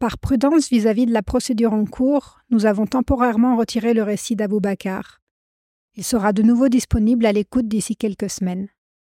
Par prudence vis-à-vis de la procédure en cours, nous avons temporairement retiré le récit d'Abou Bakar. Il sera de nouveau disponible à l'écoute d'ici quelques semaines.